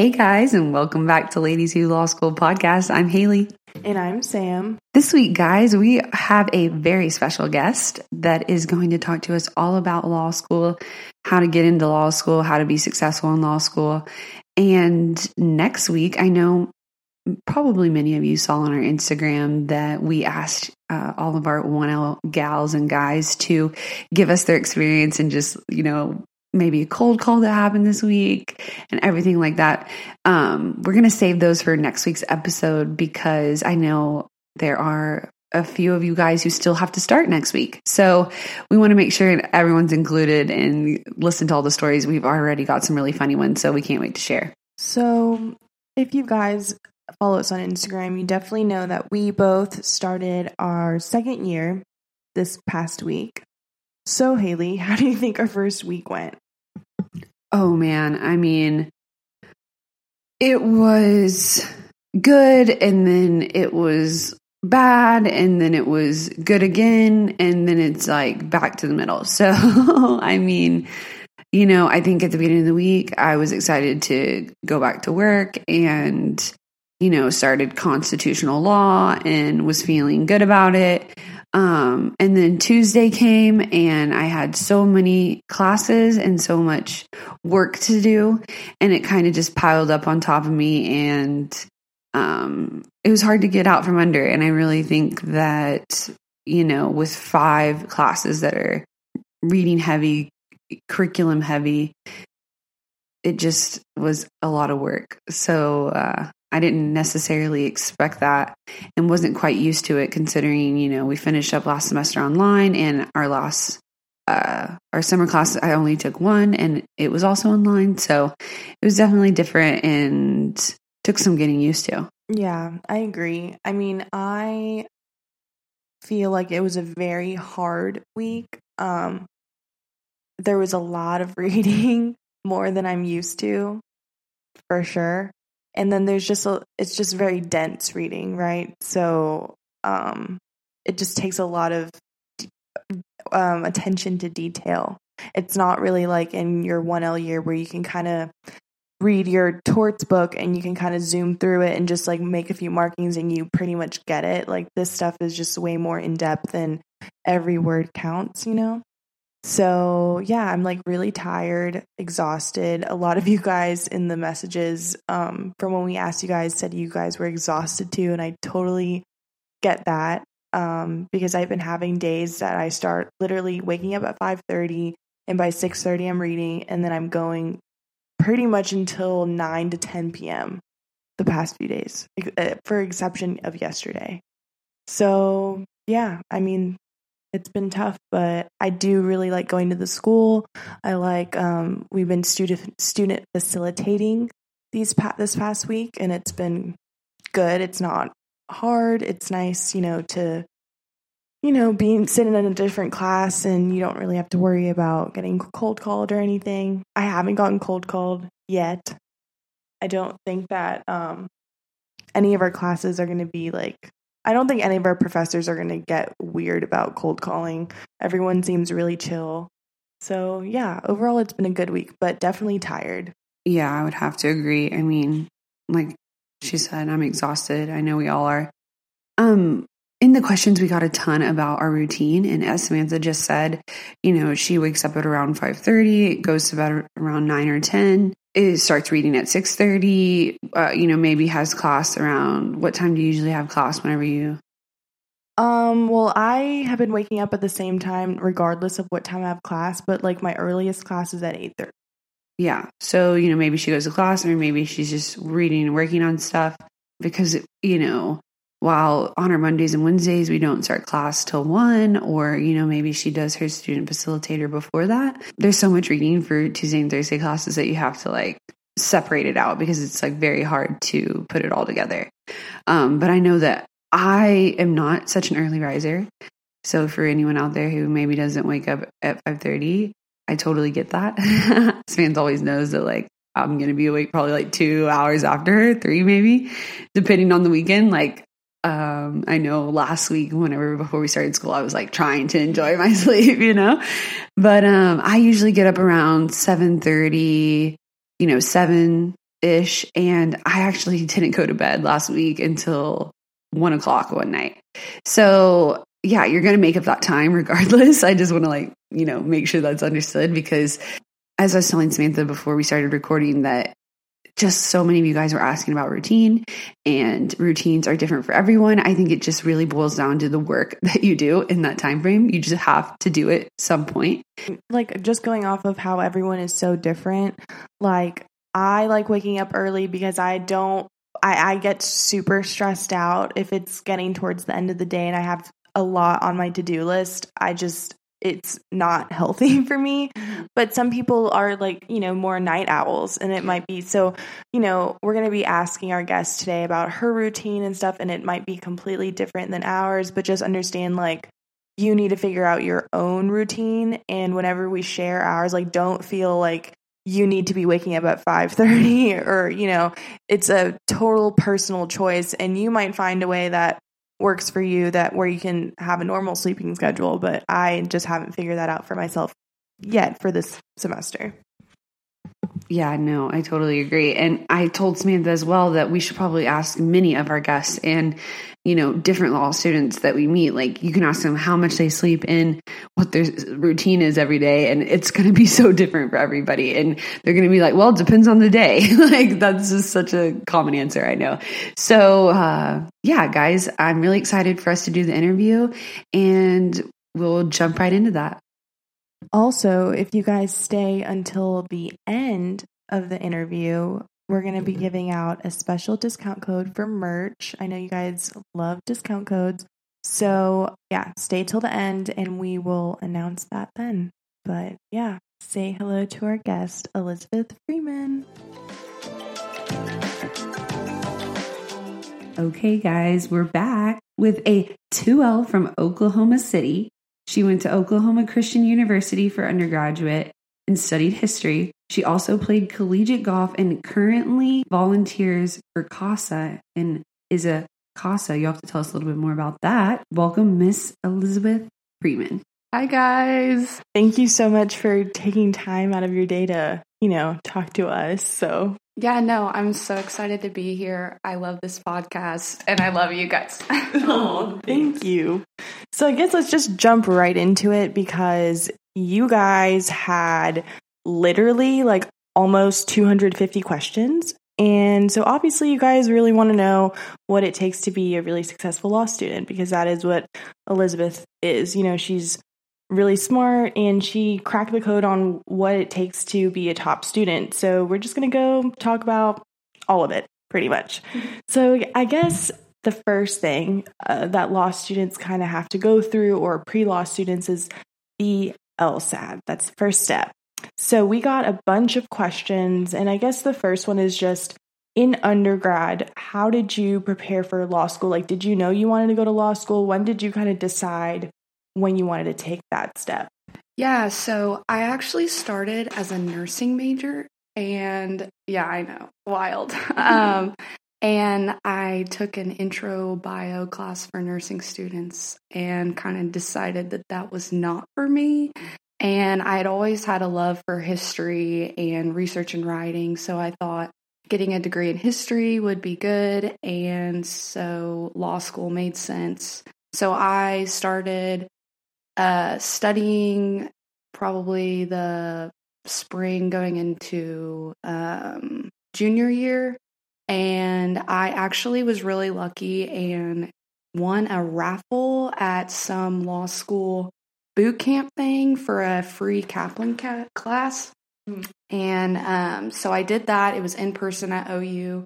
Hey guys, and welcome back to Ladies Who Law School podcast. I'm Haley. And I'm Sam. This week, guys, we have a very special guest that is going to talk to us all about law school, how to get into law school, how to be successful in law school. And next week, I know probably many of you saw on our Instagram that we asked uh, all of our 1L gals and guys to give us their experience and just, you know, maybe a cold call that happened this week and everything like that. Um, we're going to save those for next week's episode because I know there are a few of you guys who still have to start next week. So we want to make sure everyone's included and listen to all the stories. We've already got some really funny ones, so we can't wait to share. So, if you guys follow us on Instagram, you definitely know that we both started our second year this past week. So, Haley, how do you think our first week went? Oh man, I mean, it was good and then it was bad and then it was good again and then it's like back to the middle. So, I mean, you know, I think at the beginning of the week, I was excited to go back to work and, you know, started constitutional law and was feeling good about it. Um, and then Tuesday came and I had so many classes and so much work to do. And it kind of just piled up on top of me. And um, it was hard to get out from under. And I really think that, you know, with five classes that are reading heavy, curriculum heavy, it just was a lot of work. So, uh, I didn't necessarily expect that and wasn't quite used to it considering, you know, we finished up last semester online and our last uh, our summer class I only took one and it was also online. So it was definitely different and took some getting used to. Yeah, I agree. I mean, I feel like it was a very hard week. Um there was a lot of reading, more than I'm used to, for sure and then there's just a it's just very dense reading right? So um it just takes a lot of um attention to detail. It's not really like in your 1L year where you can kind of read your torts book and you can kind of zoom through it and just like make a few markings and you pretty much get it. Like this stuff is just way more in depth and every word counts you know so, yeah, I'm like really tired, exhausted. A lot of you guys in the messages um, from when we asked you guys said you guys were exhausted too. And I totally get that um, because I've been having days that I start literally waking up at 5.30 and by 6.30 I'm reading and then I'm going pretty much until 9 to 10 p.m. the past few days, uh, for exception of yesterday. So, yeah, I mean, it's been tough, but I do really like going to the school. I like um, we've been student student facilitating these pa- this past week, and it's been good. It's not hard. It's nice, you know, to you know being sitting in a different class, and you don't really have to worry about getting cold called or anything. I haven't gotten cold called yet. I don't think that um, any of our classes are going to be like I don't think any of our professors are going to get weird about cold calling. Everyone seems really chill. So, yeah, overall, it's been a good week, but definitely tired. Yeah, I would have to agree. I mean, like she said, I'm exhausted. I know we all are. Um, in the questions, we got a ton about our routine. And as Samantha just said, you know, she wakes up at around 5.30, goes to bed around 9 or 10, it starts reading at 6.30, uh, you know, maybe has class around, what time do you usually have class whenever you? Um, well, I have been waking up at the same time regardless of what time I have class, but like my earliest class is at 8.30. Yeah. So, you know, maybe she goes to class or maybe she's just reading and working on stuff because, you know, while on our Mondays and Wednesdays we don't start class till one, or you know maybe she does her student facilitator before that. There's so much reading for Tuesday and Thursday classes that you have to like separate it out because it's like very hard to put it all together. Um, but I know that I am not such an early riser, so for anyone out there who maybe doesn't wake up at five thirty, I totally get that. Samantha always knows that like I'm gonna be awake probably like two hours after her, three maybe, depending on the weekend. Like um, I know last week, whenever before we started school, I was like trying to enjoy my sleep, you know. But um, I usually get up around seven thirty, you know, seven ish, and I actually didn't go to bed last week until one o'clock one night. So yeah, you're gonna make up that time regardless. I just want to like you know make sure that's understood because as I was telling Samantha before we started recording that just so many of you guys were asking about routine and routines are different for everyone. I think it just really boils down to the work that you do in that time frame you just have to do it some point. Like just going off of how everyone is so different like i like waking up early because i don't I, I get super stressed out if it's getting towards the end of the day and i have a lot on my to-do list. I just it's not healthy for me. Mm-hmm. But some people are like, you know, more night owls, and it might be so, you know, we're going to be asking our guest today about her routine and stuff, and it might be completely different than ours, but just understand like, you need to figure out your own routine and whenever we share ours like don't feel like you need to be waking up at 5:30 or you know it's a total personal choice and you might find a way that works for you that where you can have a normal sleeping schedule, but I just haven't figured that out for myself yet for this semester. Yeah, no, I totally agree. And I told Samantha as well that we should probably ask many of our guests and, you know, different law students that we meet. Like, you can ask them how much they sleep and what their routine is every day. And it's going to be so different for everybody. And they're going to be like, well, it depends on the day. like, that's just such a common answer, I know. So, uh, yeah, guys, I'm really excited for us to do the interview and we'll jump right into that. Also, if you guys stay until the end of the interview, we're going to be giving out a special discount code for merch. I know you guys love discount codes. So, yeah, stay till the end and we will announce that then. But yeah, say hello to our guest, Elizabeth Freeman. Okay, guys, we're back with a 2L from Oklahoma City. She went to Oklahoma Christian University for undergraduate and studied history. She also played collegiate golf and currently volunteers for CASA and is a CASA. You have to tell us a little bit more about that. Welcome, Miss Elizabeth Freeman. Hi, guys. Thank you so much for taking time out of your day to, you know, talk to us. So, Yeah, no, I'm so excited to be here. I love this podcast and I love you guys. Oh, thank you. So I guess let's just jump right into it because you guys had literally like almost 250 questions. And so obviously you guys really want to know what it takes to be a really successful law student because that is what Elizabeth is. You know, she's really smart and she cracked the code on what it takes to be a top student. So we're just going to go talk about all of it pretty much. So I guess the first thing uh, that law students kind of have to go through or pre-law students is the LSAT. That's the first step. So we got a bunch of questions and I guess the first one is just in undergrad, how did you prepare for law school? Like did you know you wanted to go to law school? When did you kind of decide when you wanted to take that step? yeah, so I actually started as a nursing major and yeah, I know, wild. um, and I took an intro bio class for nursing students and kind of decided that that was not for me. And I had always had a love for history and research and writing. So I thought getting a degree in history would be good. And so law school made sense. So I started uh, studying probably the spring going into um, junior year. And I actually was really lucky and won a raffle at some law school boot camp thing for a free Kaplan ca- class. Hmm. And um, so I did that. It was in person at OU.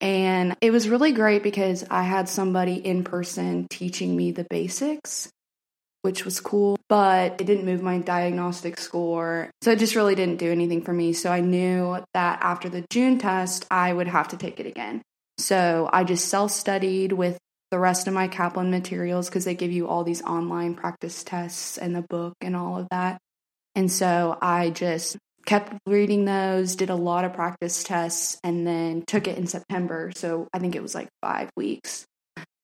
And it was really great because I had somebody in person teaching me the basics, which was cool, but it didn't move my diagnostic score. So it just really didn't do anything for me. So I knew that after the June test, I would have to take it again. So I just self studied with the rest of my Kaplan materials because they give you all these online practice tests and the book and all of that. And so I just kept reading those, did a lot of practice tests, and then took it in September. So I think it was like five weeks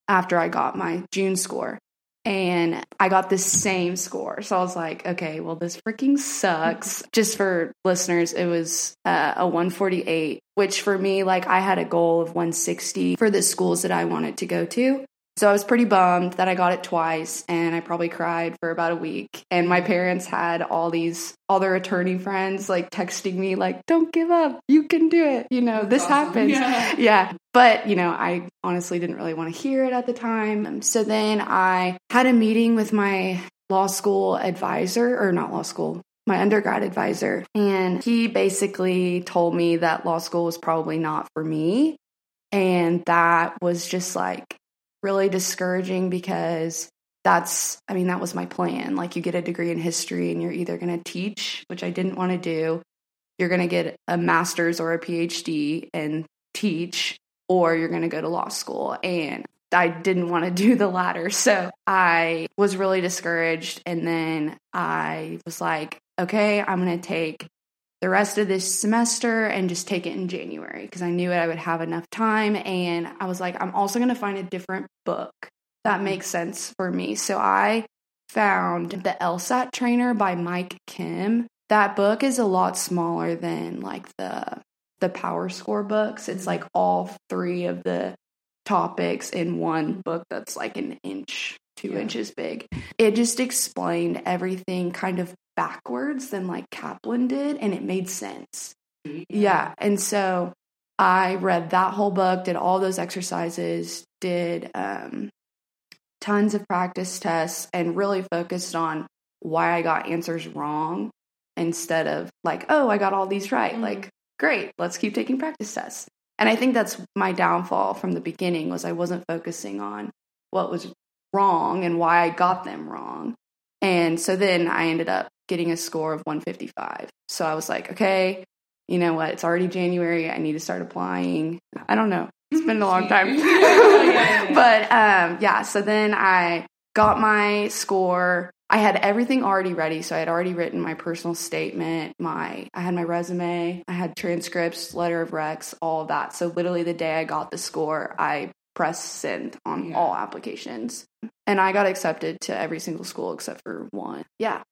after I got my June score. And I got the same score. So I was like, okay, well, this freaking sucks. Just for listeners, it was uh, a 148, which for me, like, I had a goal of 160 for the schools that I wanted to go to. So I was pretty bummed that I got it twice and I probably cried for about a week. And my parents had all these, all their attorney friends like texting me, like, don't give up. You can do it. You know, this happens. Yeah. yeah. But, you know, I honestly didn't really want to hear it at the time. So then I had a meeting with my law school advisor, or not law school, my undergrad advisor. And he basically told me that law school was probably not for me. And that was just like, really discouraging because that's i mean that was my plan like you get a degree in history and you're either going to teach which i didn't want to do you're going to get a master's or a phd and teach or you're going to go to law school and i didn't want to do the latter so i was really discouraged and then i was like okay i'm going to take the rest of this semester and just take it in January because I knew it, I would have enough time. And I was like, I'm also going to find a different book that mm-hmm. makes sense for me. So I found the LSAT Trainer by Mike Kim. That book is a lot smaller than like the the PowerScore books. It's mm-hmm. like all three of the topics in one book that's like an inch, two Yeah. inches big. It just explained everything kind of backwards than like Kaplan did, and it made sense. Yeah. And so I read that whole book, did all those exercises, did um, tons of practice tests, and really focused on why I got answers wrong instead of like, oh, I got all these right. Mhm. Like, great, let's keep taking practice tests. And I think that's my downfall from the beginning was I wasn't focusing on what was wrong and why I got them wrong. And so then I ended up getting a score of 155. So I was like, okay, you know what? It's already January. I need to start applying. I don't know. It's been a long time. But um, yeah, so then I got my score. I had everything already ready. So I had already written my personal statement, my I had my resume, I had transcripts, letter of recs, all of that. So literally the day I got the score, I pressed send on Yeah. all applications. And I got accepted to every single school except for one. Yeah.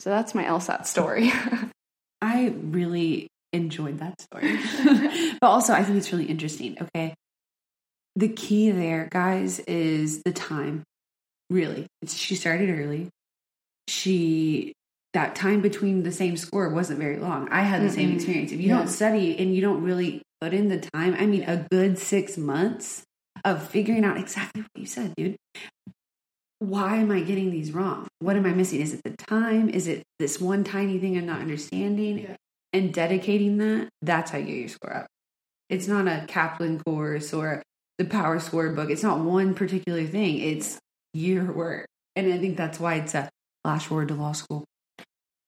So that's my LSAT story. I really enjoyed that story. but also, I think it's really interesting. Okay. The key there, guys, is the time. Really. It's, she started early. She, that time between the same score wasn't very long. I had the same Mm-mm. experience. If you Yeah. don't study and you don't really put in the time, I mean, a good six months of figuring out exactly what you said, dude. Why am I getting these wrong? What am I missing? Is it the time? Is it this one tiny thing I'm not understanding? Yeah. And dedicating that, that's how you get your score up. It's not a Kaplan course or the PowerScore book. It's not one particular thing. It's your work. And I think that's why it's a flash forward to law school.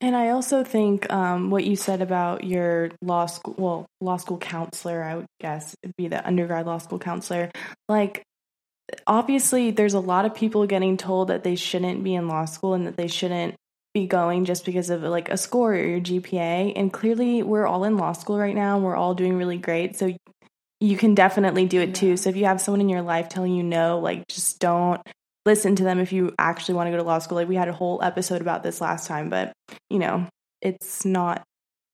And I also think um, what you said about your law school, well, law school counselor, I would guess it'd be the undergrad law school counselor. Like, obviously, there's a lot of people getting told that they shouldn't be in law school and that they shouldn't be going just because of like a score or your GPA. And clearly, we're all in law school right now. And we're all doing really great. So you can definitely do it too. So if you have someone in your life telling you no, like, just don't listen to them if you actually want to go to law school. Like we had a whole episode about this last time, but you know, it's not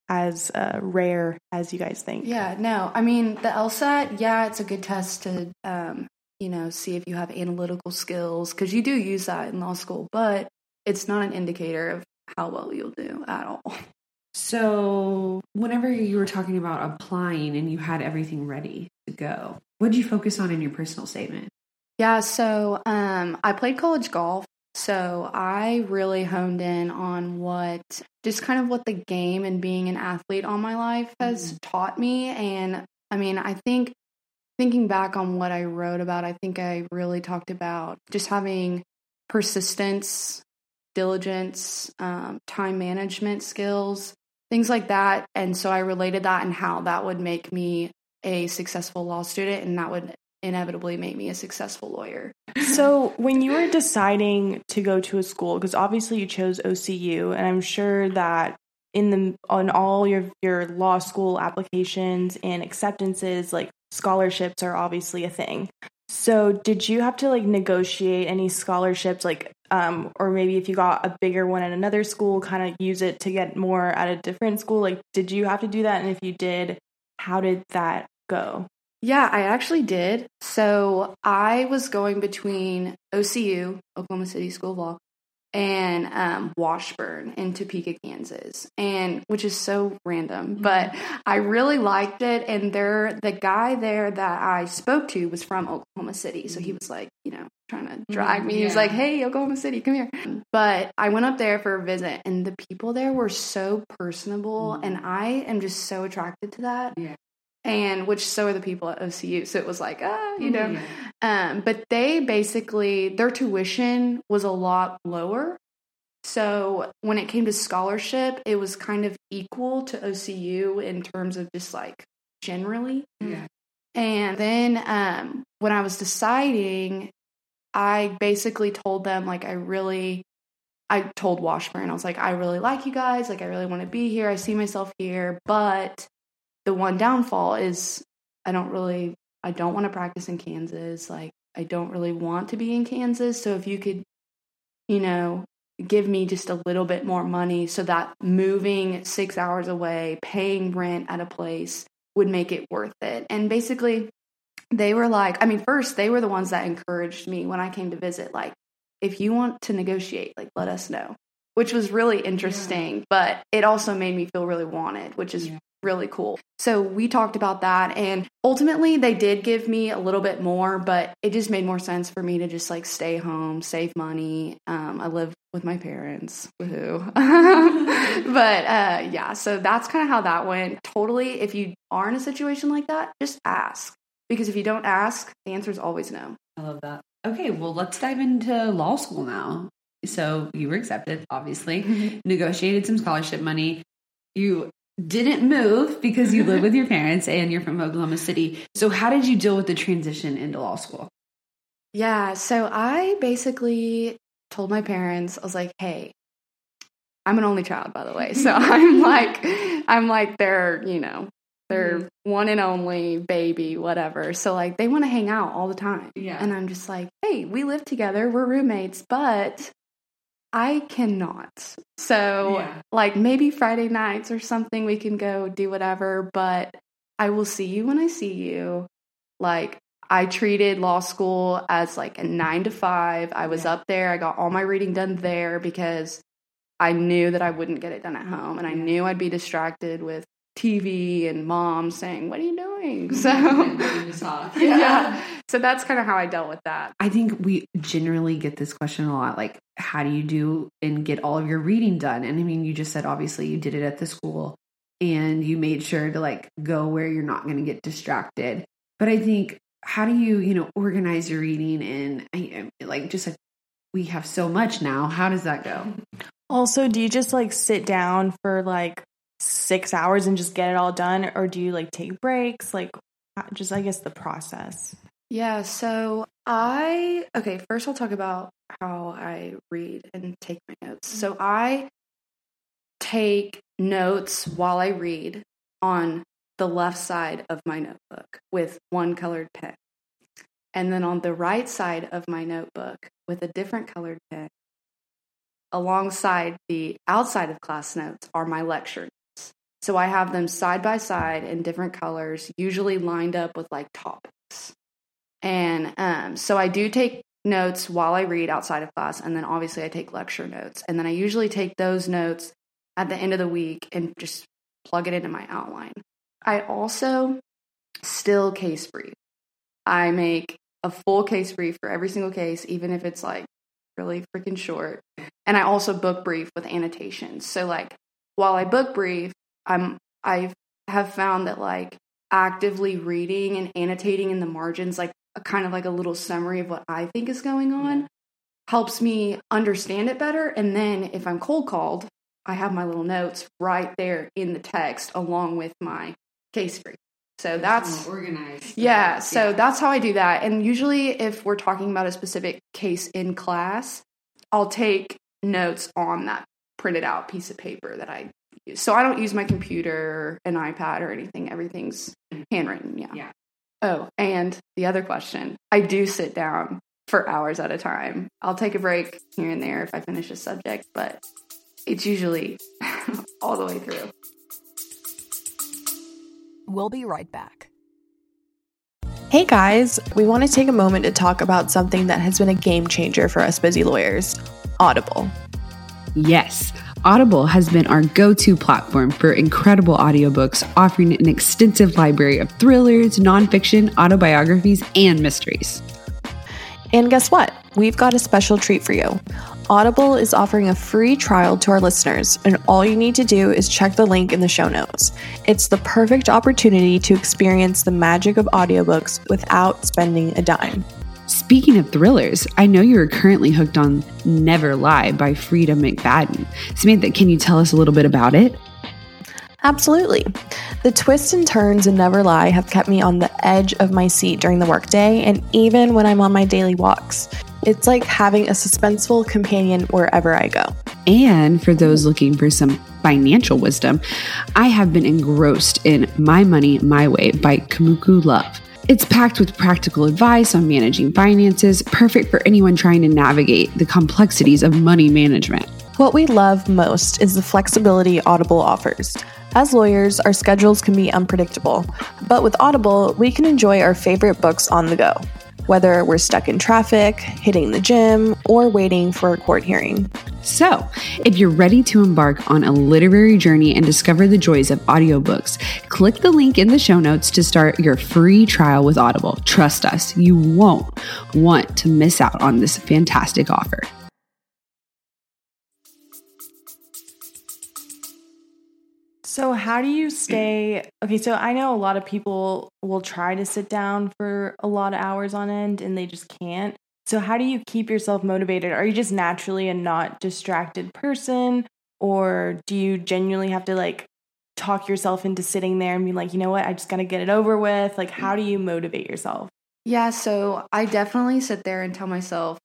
as uh, rare as you guys think. Yeah, no. I mean, the LSAT, yeah, it's a good test to, um, you know, see if you have analytical skills because you do use that in law school, but it's not an indicator of how well you'll do at all. So, whenever you were talking about applying and you had everything ready to go, what did you focus on in your personal statement? Yeah, so um, I played college golf. So I really honed in on what, just kind of what the game and being an athlete all my life has taught me. And I mean, I think thinking back on what I wrote about, I think I really talked about just having persistence, diligence, um, time management skills, things like that. And so I related that and how that would make me a successful law student and that would inevitably make me a successful lawyer. So, when you were deciding to go to a school, because obviously you chose OCU, and I'm sure that in the on all your your law school applications and acceptances, like scholarships are obviously a thing. So, did you have to like negotiate any scholarships, like, um, or maybe if you got a bigger one at another school, kind of use it to get more at a different school? Like, did you have to do that? And if you did, how did that go? Yeah, I actually did. So I was going between OCU, Oklahoma City School of Law, and um, Washburn in Topeka, Kansas, and which is so random, mm-hmm. but I really liked it. And there, the guy there that I spoke to was from Oklahoma City, so he mm-hmm. was like, you know, trying to mm-hmm. drag me. He was yeah. like, "Hey, Oklahoma City, come here." But I went up there for a visit, and the people there were so personable, and I am just so attracted to that. Yeah. And which so are the people at OCU. So it was like, ah, you know. Um, but they basically their tuition was a lot lower. So when it came to scholarship, it was kind of equal to OCU in terms of just like generally. Yeah. And then um, when I was deciding, I basically told them like I really, I told Washburn I was like I really like you guys, like I really want to be here, I see myself here, but the one downfall is I don't really, I don't want to practice in Kansas, like I don't really want to be in Kansas. So if you could, you know, give me just a little bit more money so that moving six hours away, paying rent at a place would make it worth it. And basically, they were like, I mean, first, they were the ones that encouraged me when I came to visit, like, if you want to negotiate, like, let us know, which was really interesting. But it also made me feel really wanted, which is Yeah. Really cool. So we talked about that. And ultimately, they did give me a little bit more, but it just made more sense for me to just like stay home, save money. Um, I live with my parents. Woohoo. but uh, yeah, so that's kind of how that went. Totally, if you are in a situation like that, just ask. Because if you don't ask, the answer is always no. I love that. Okay, well, let's dive into law school now. So you were accepted, obviously, negotiated some scholarship money. You didn't move because you live with your parents and you're from Oklahoma City. So, how did you deal with the transition into law school? Yeah, so I basically told my parents, I was like, hey, I'm an only child, by the way. So I'm like, I'm like their, you know, their mm-hmm. one and only baby, whatever. So like they want to hang out all the time. Yeah. And I'm just like, hey, we live together, we're roommates, but I cannot. So Yeah. like maybe Friday nights or something we can go do whatever, but I will see you when I see you. Like I treated law school as like a 9 to 5. I was Yeah. up there. I got all my reading done there because I knew that I wouldn't get it done at home and I knew I'd be distracted with TV and mom saying, "What are you doing?" So yeah. So that's kind of how I dealt with that. I think we generally get this question a lot like, how do you do and get all of your reading done? And I mean, you just said obviously you did it at the school and you made sure to like go where you're not going to get distracted. But I think, how do you, you know, organize your reading and I- I- like just like we have so much now, how does that go? Also, do you just like sit down for like six hours and just get it all done, or do you like take breaks? Like, uh, just I guess the process. Yeah, so I okay, first I'll talk about how I read and take my notes. So mm-hmm. I take notes while I read on the left side of my notebook with one colored pen. And then on the right side of my notebook with a different colored pen. Alongside the outside of class notes are my lecture notes. So I have them side by side in different colors, usually lined up with like topics. And um, so I do take notes while I read outside of class, and then obviously I take lecture notes. And then I usually take those notes at the end of the week and just plug it into my outline. I also still case brief. I make a full case brief for every single case, even if it's like really freaking short. And I also book brief with annotations. So like while I book brief, I'm I have found that like actively reading and annotating in the margins, like a kind of like a little summary of what I think is going on, helps me understand it better. And then if I'm cold called, I have my little notes right there in the text along with my case brief. So that's organized. yeah, so that's how I do that. And usually, if we're talking about a specific case in class, I'll take notes on that printed out piece of paper that I. So I don't use my computer, an iPad, or anything. Everything's mm-hmm. handwritten. Yeah. Yeah. Oh, and the other question I do sit down for hours at a time. I'll take a break here and there if I finish a subject, but it's usually all the way through. We'll be right back. Hey guys, we want to take a moment to talk about something that has been a game changer for us busy lawyers Audible. Yes, Audible has been our go to platform for incredible audiobooks, offering an extensive library of thrillers, nonfiction, autobiographies, and mysteries. And guess what? We've got a special treat for you. Audible is offering a free trial to our listeners, and all you need to do is check the link in the show notes. It's the perfect opportunity to experience the magic of audiobooks without spending a dime. Speaking of thrillers, I know you are currently hooked on Never Lie by Freida McFadden. Samantha, can you tell us a little bit about it? Absolutely. The twists and turns in Never Lie have kept me on the edge of my seat during the workday and even when I'm on my daily walks. It's like having a suspenseful companion wherever I go. And for those looking for some financial wisdom, I have been engrossed in My Money My Way by Kumiko Love. It's packed with practical advice on managing finances, perfect for anyone trying to navigate the complexities of money management. What we love most is the flexibility Audible offers. As lawyers, our schedules can be unpredictable, but with Audible, we can enjoy our favorite books on the go, whether we're stuck in traffic, hitting the gym, or waiting for a court hearing. So, if you're ready to embark on a literary journey and discover the joys of audiobooks, click the link in the show notes to start your free trial with Audible. Trust us, you won't want to miss out on this fantastic offer. So, how do you stay? Okay, so I know a lot of people will try to sit down for a lot of hours on end and they just can't. So, how do you keep yourself motivated? Are you just naturally a not distracted person? Or do you genuinely have to like talk yourself into sitting there and be like, you know what, I just gotta get it over with? Like, how do you motivate yourself? Yeah, so I definitely sit there and tell myself,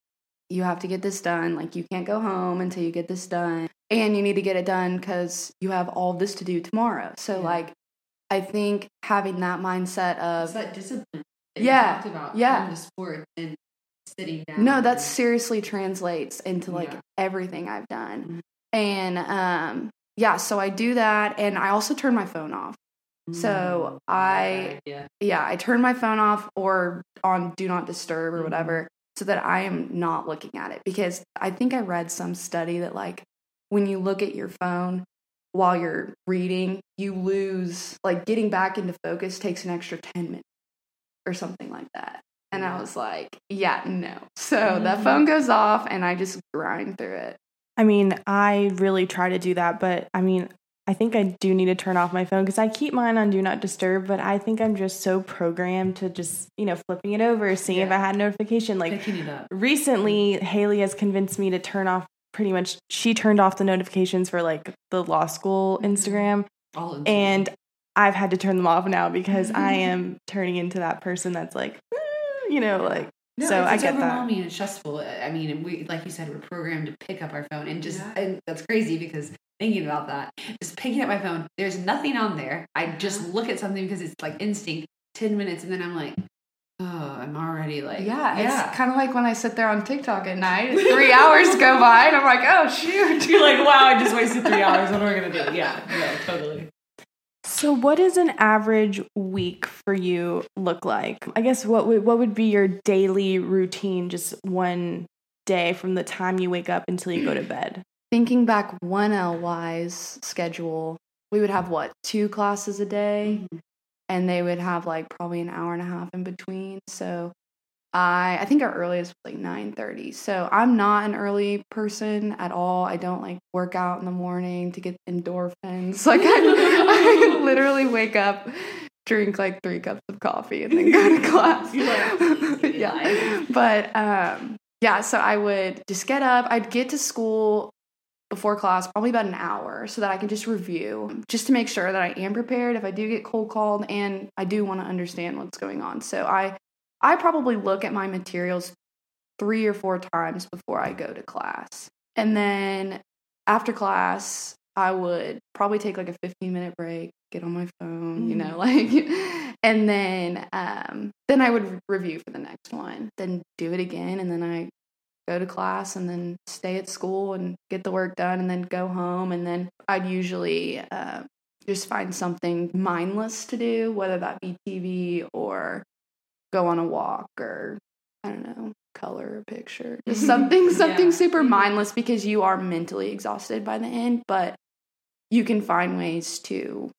you have to get this done. Like, you can't go home until you get this done. And you need to get it done because you have all this to do tomorrow. So, Yeah. like, I think having that mindset of, that discipline that Yeah, talked about yeah. going to sports and sitting down. no, that seriously translates into like Yeah. everything I've done. Mhm. And um, yeah, so I do that. And I also turn my phone off. so Mm, I- idea. yeah, I turn my phone off or on do not disturb or Mhm. whatever so that I am not looking at it because I think I read some study that like when you look at your phone while you're reading, you lose like getting back into focus takes an extra 10 minutes or something like that. And I was like, yeah, no. So that Mhm. phone goes off and I just grind through it. I mean, I really try to do that, but I mean, I think I do need to turn off my phone because I keep mine on do not disturb, but I think I'm just so programmed to just, you know, flipping it over, seeing if I had a notification. Like Picking it up. recently, Haley has convinced me to turn off pretty much, she turned off the notifications for like the law school Mhm. Instagram, All in and I've had to turn them off now because I am turning into that person that's like, "Mm," you know, like, No, so it's, I it's get that. overwhelming and stressful. I mean, we like you said, we're programmed to pick up our phone and just Yeah. and that's crazy because thinking about that, just picking up my phone, there's nothing on there. I just look at something because it's like instinct. Ten minutes and then I'm like, oh, I'm already like, Yeah, it's kind of like when I sit there on TikTok at night, three hours go by and I'm like, oh, shoot. You're like, wow, I just wasted three hours. What am I gonna do? Yeah, yeah, totally. So, what does an average week for you look like? I guess what would what would be your daily routine? Just one day from the time you wake up until you go to bed. Thinking back 1L wise schedule, we would have what, two classes a day? Mm-hmm. And they would have like probably an hour and a half in between. So I I think our earliest was like 9:30. So I'm not an early person at all. I don't like work out in the morning to get endorphins. Like I, I literally wake up drink like three cups of coffee and then go to class. yeah. But um yeah, so I would just get up. I'd get to school before class, probably about an hour, so that I can just review, just to make sure that I am prepared if I do get cold called and I do want to understand what's going on. So I I probably look at my materials three or four times before I go to class. And then after class, I would probably take like a 15 minute break, get on my phone, you know, like and then um then I would review for the next one, then do it again and then I go to class and then stay at school and get the work done and then go home and then I'd usually uh, just find something mindless to do, whether that be TV or go on a walk or I don't know, color a picture. Just something something Yeah. super mm-hmm. mindless because you are mentally exhausted by the end, but you can find ways to,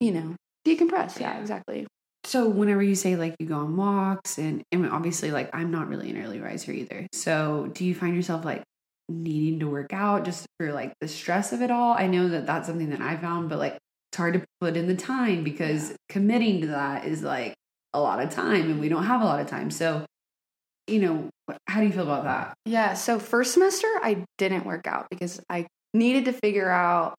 you know, decompress. Yeah, Yeah. exactly. So whenever you say like you go on walks and, and obviously like I'm not really an early riser either. So do you find yourself like needing to work out just for like the stress of it all? I know that that's something that I found, but like it's hard to put in the time because committing to that is like a lot of time and we don't have a lot of time. So, you know, how do you feel about that? Yeah, so first semester I didn't work out because I needed to figure out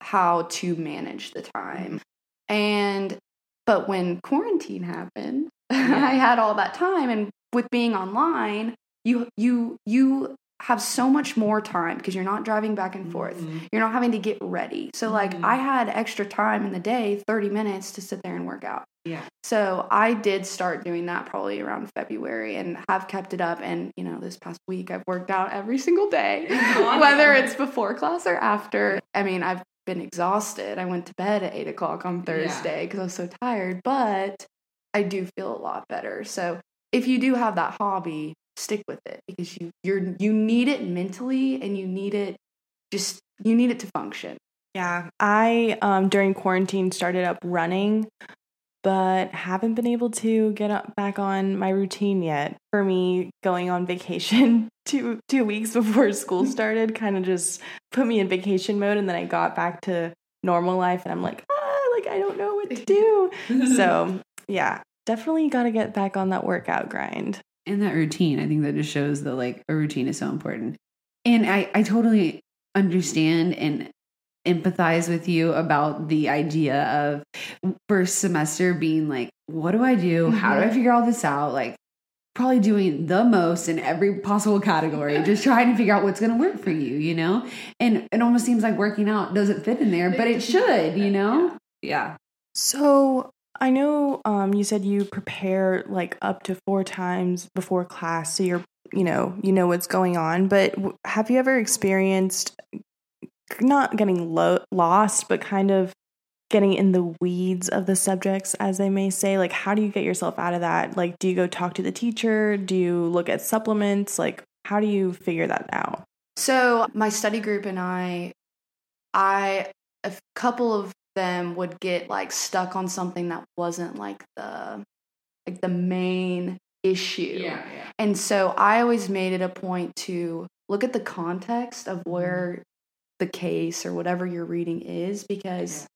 how to manage the time. And but when quarantine happened, I had all that time and with being online, you you you have so much more time because you're not driving back and forth. You're not having to get ready. So like Mhm. I had extra time in the day, 30 minutes to sit there and work out. Yeah. So I did start doing that probably around February and have kept it up. And, you know, this past week I've worked out every single day, whether it's before class or after. I mean, I've been exhausted. I went to bed at eight o'clock on Thursday because I was so tired, but I do feel a lot better. So if you do have that hobby, stick with it because you you're you need it mentally and you need it just you need it to function. Yeah, I um during quarantine started up running, but haven't been able to get up back on my routine yet. For me, going on vacation two two weeks before school started kind of just put me in vacation mode, and then I got back to normal life, and I'm like, ah, like I don't know what to do. so yeah, definitely got to get back on that workout grind. In that routine i think that just shows that like a routine is so important. And i i totally understand and empathize with you about the idea of first semester being like what do i do? How do i figure all this out? Like probably doing the most in every possible category just trying to figure out what's going to work for you you know? And it almost seems like working out doesn't fit in there but it should you know? Yeah. So I know um, you said you prepare like up to four times before class, so you're you know you know what's going on. But have you ever experienced not getting lo- lost, but kind of getting in the weeds of the subjects, as they may say? Like, how do you get yourself out of that? Like, do you go talk to the teacher? Do you look at supplements? Like, how do you figure that out? So my study group and I, I a couple of them would get like stuck on something that wasn't like the like the main issue. And so I always made it a point to look at the context of mm-hmm. where the case or whatever you're reading is because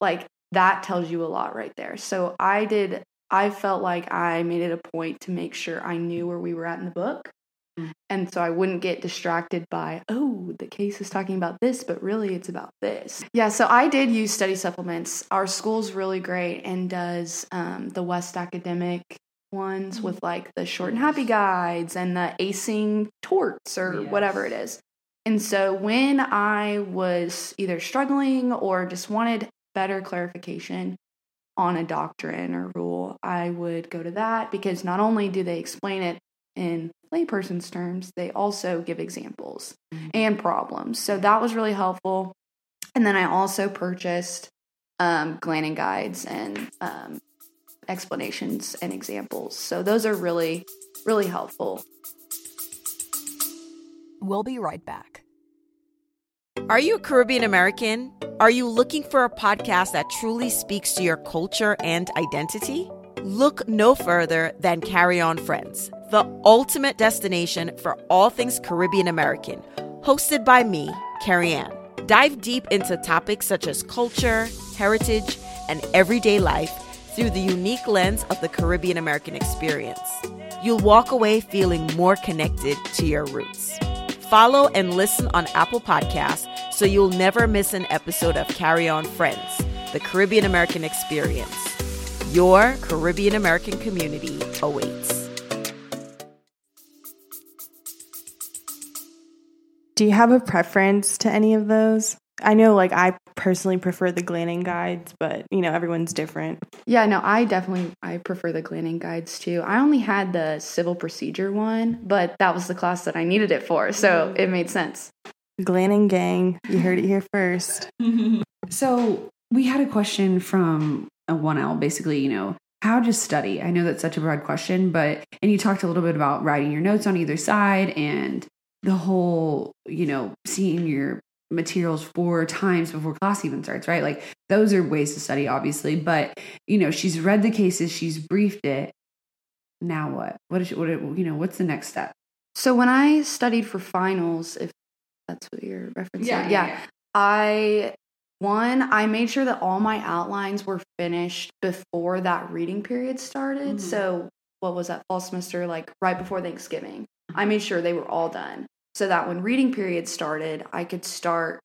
like that tells you a lot right there. So I did I felt like I made it a point to make sure I knew where we were at in the book. And so I wouldn't get distracted by, oh, the case is talking about this, but really it's about this. Yeah, so I did use study supplements. Our school's really great and does um, the West Academic ones with like the short and happy guides and the acing torts or whatever it is. And so when I was either struggling or just wanted better clarification on a doctrine or rule, I would go to that because not only do they explain it in layperson's terms, they also give examples and problems. So that was really helpful. And then I also purchased um, Glannon guides and um, explanations and examples. So those are really, really helpful. We'll be right back. Are you a Caribbean American? Are you looking for a podcast that truly speaks to your culture and identity? Look no further than Carry On Friends, the ultimate destination for all things Caribbean American, hosted by me, Carrie Ann. Dive deep into topics such as culture, heritage, and everyday life through the unique lens of the Caribbean American experience. You'll walk away feeling more connected to your roots. Follow and listen on Apple Podcasts so you'll never miss an episode of Carry On Friends, the Caribbean American experience. Your Caribbean American community awaits. Do you have a preference to any of those? I know, like, I personally prefer the Glannon guides, but you know, everyone's different. Yeah, no, I definitely I prefer the Glannon guides too. I only had the civil procedure one, but that was the class that I needed it for, so mm-hmm. it made sense. Glannon gang, you heard it here first. So we had a question from a 1L, basically, you know, how to study. I know that's such a broad question, but, and you talked a little bit about writing your notes on either side and the whole, you know, seeing your materials four times before class even starts, right? Like those are ways to study, obviously, but, you know, she's read the cases, she's briefed it. Now what? What is, what, you know, what's the next step? So when I studied for finals, if that's what you're referencing, yeah, yeah, I one I made sure that all my outlines were finished before that reading period started. Mhm. So what was that fall semester like right before Thanksgiving? I made sure they were all done so that when reading period started, I could start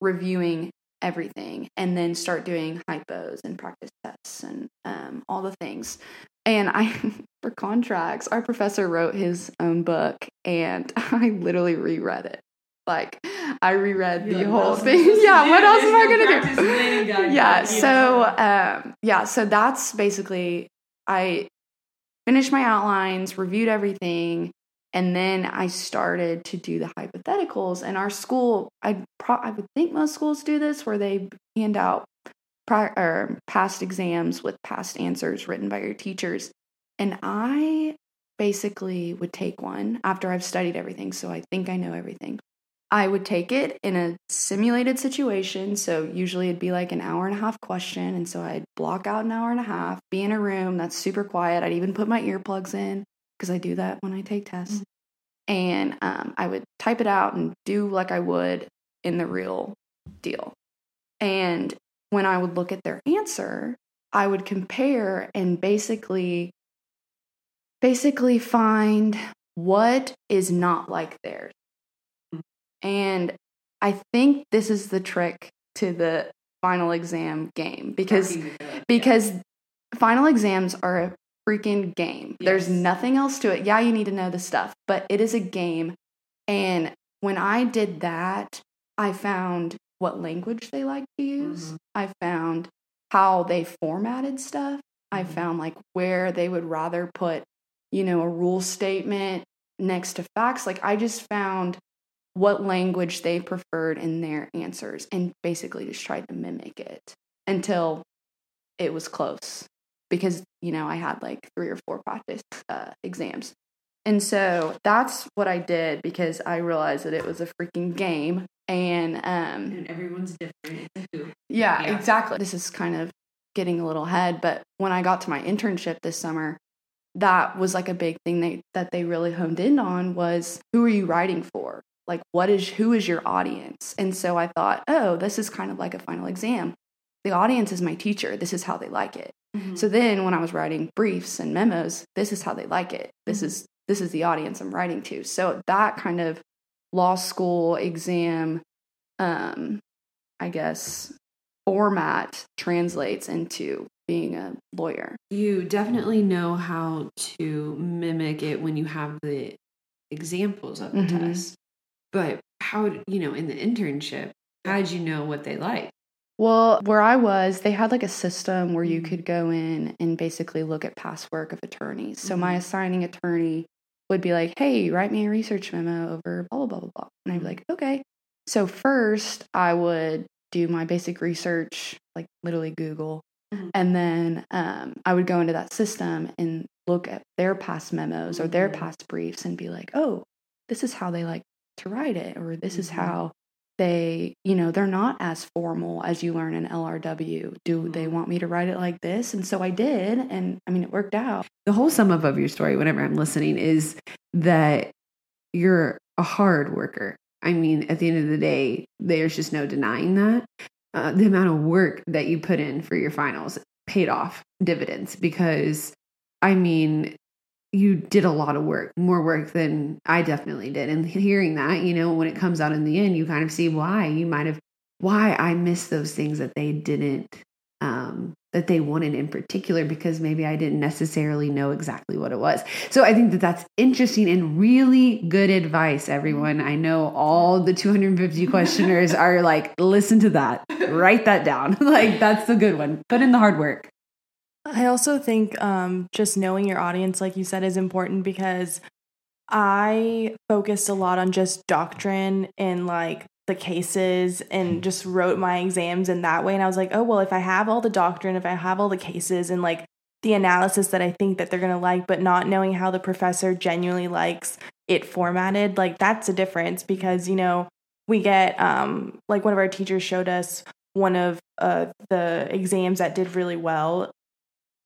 reviewing everything and then start doing hypos and practice tests and um, all the things. And I, for contracts, our professor wrote his own book and I literally reread it. Like, I reread the whole thing. yeah, what else am I going to do? yeah, so, um, yeah, so that's basically, I finished my outlines, reviewed everything, and then I started to do the hypotheticals. And our school, I pro- I would think most schools do this, where they hand out prior or past exams with past answers written by your teachers. And I basically would take one after I've studied everything, so I think I know everything. I would take it in a simulated situation. So usually it'd be like an hour and a half question. And so I'd block out an hour and a half, be in a room that's super quiet. I'd even put my earplugs in because I do that when I take tests. And um, I would type it out and do like I would in the real deal. And when I would look at their answer, I would compare and basically basically find what is not like theirs. And I think this is the trick to the final exam game because because final exams are a freaking game. There's nothing else to it. Yeah, you need to know the stuff, but it is a game. And when I did that, I found what language they like to use. Mhm. I found how they formatted stuff. I Mhm. found like where they would rather put, you know, a rule statement next to facts. Like I just found what language they preferred in their answers and basically just tried to mimic it until it was close because you know I had like three or four practice uh, exams. And so that's what I did because I realized that it was a freaking game and um And everyone's different. yeah, Yeah. exactly. This is kind of getting a little ahead, but when I got to my internship this summer, that was like a big thing they, that they really honed in on was who are you writing for? Like what is who is your audience? And so I thought, oh, this is kind of like a final exam. The audience is my teacher. This is how they like it. So then when I was writing briefs and memos, this is how they like it. This is this is the audience I'm writing to. So that kind of law school exam um I guess format translates into being a lawyer. You definitely know how to mimic it when you have the examples of the Mhm. test. But how, you know, in the internship, how did you know what they like? Well, where I was, they had like a system where you could go in and basically look at past work of attorneys. So my assigning attorney would be like, hey, write me a research memo over blah, blah, blah, blah, blah. And I'd be like, okay. So first, I would do my basic research, like literally Google. Mhm. And then um, I would go into that system and look at their past memos or their Mhm. past briefs and be like, oh, this is how they like to write it, or this is Mhm. how they, you know, they're not as formal as you learn in LRW. Do they Mhm. want me to write it like this? And so I did. And I mean, it worked out. the whole sum up of your story, whenever I'm listening, is that you're a hard worker. I mean, at the end of the day, there's just no denying that. Uh, the amount of work that you put in for your finals paid off dividends because, I mean, you did a lot of work, more work than I definitely did. And hearing that, you know, when it comes out in the end, you kind of see why you might have, why I missed those things that they didn't um, that they wanted in particular because maybe I didn't necessarily know exactly what it was. So I think that that's interesting and really good advice, everyone. I know all the 250 questioners are like, listen to that, write that down. like, that's the good one. Put in the hard work. I also think um, just knowing your audience, like you said, is important because I focused a lot on just doctrine and like the cases and just wrote my exams in that way. And I was like, oh, well, if I have all the doctrine, if I have all the cases and like the analysis that I think that they're going to like, but not knowing how the professor genuinely likes it formatted, like that's a difference because, you know, we get um like one of our teachers showed us one of uh the exams that did really well